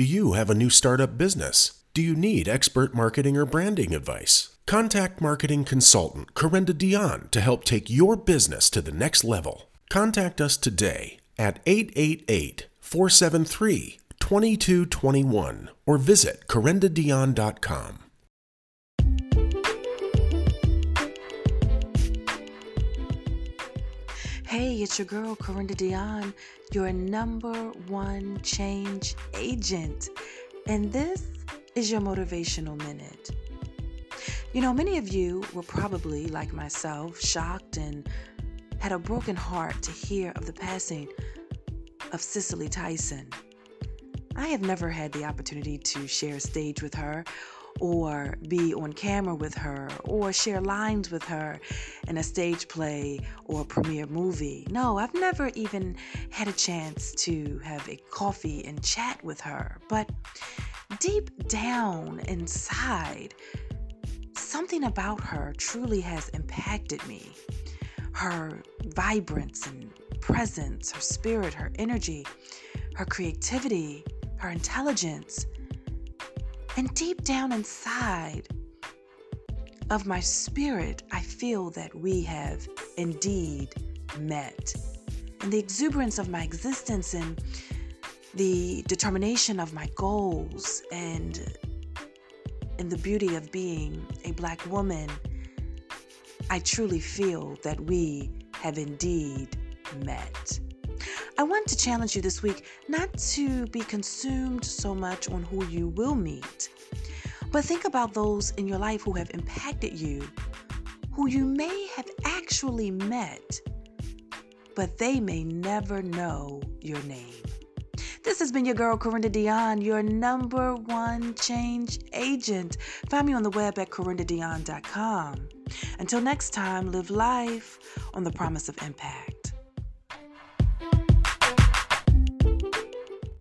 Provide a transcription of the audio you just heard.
Do you have a new startup business? Do you need expert marketing or branding advice? Contact marketing consultant Corinda Dion to help take your business to the next level. Contact us today at 888 473 2221 or visit corindadion.com. Hey, it's your girl, Corinda Dion, your number one change agent. And this is your motivational minute. You know, many of you were probably, like myself, shocked and had a broken heart to hear of the passing of Cicely Tyson. I have never had the opportunity to share a stage with her or be on camera with her or share lines with her in a stage play or premiere movie. No, I've never even had a chance to have a coffee and chat with her. But deep down inside, something about her truly has impacted me. Her vibrance and presence, her spirit, her energy, her creativity, her intelligence and deep down inside of my spirit, I feel that we have indeed met. And the exuberance of my existence and the determination of my goals and in the beauty of being a black woman, I truly feel that we have indeed met. I want to challenge you this week not to be consumed so much on who you will meet, but think about those in your life who have impacted you, who you may have actually met, but they may never know your name. This has been your girl, Corinda Dion, your number one change agent. Find me on the web at corindadion.com. Until next time, live life on the promise of impact.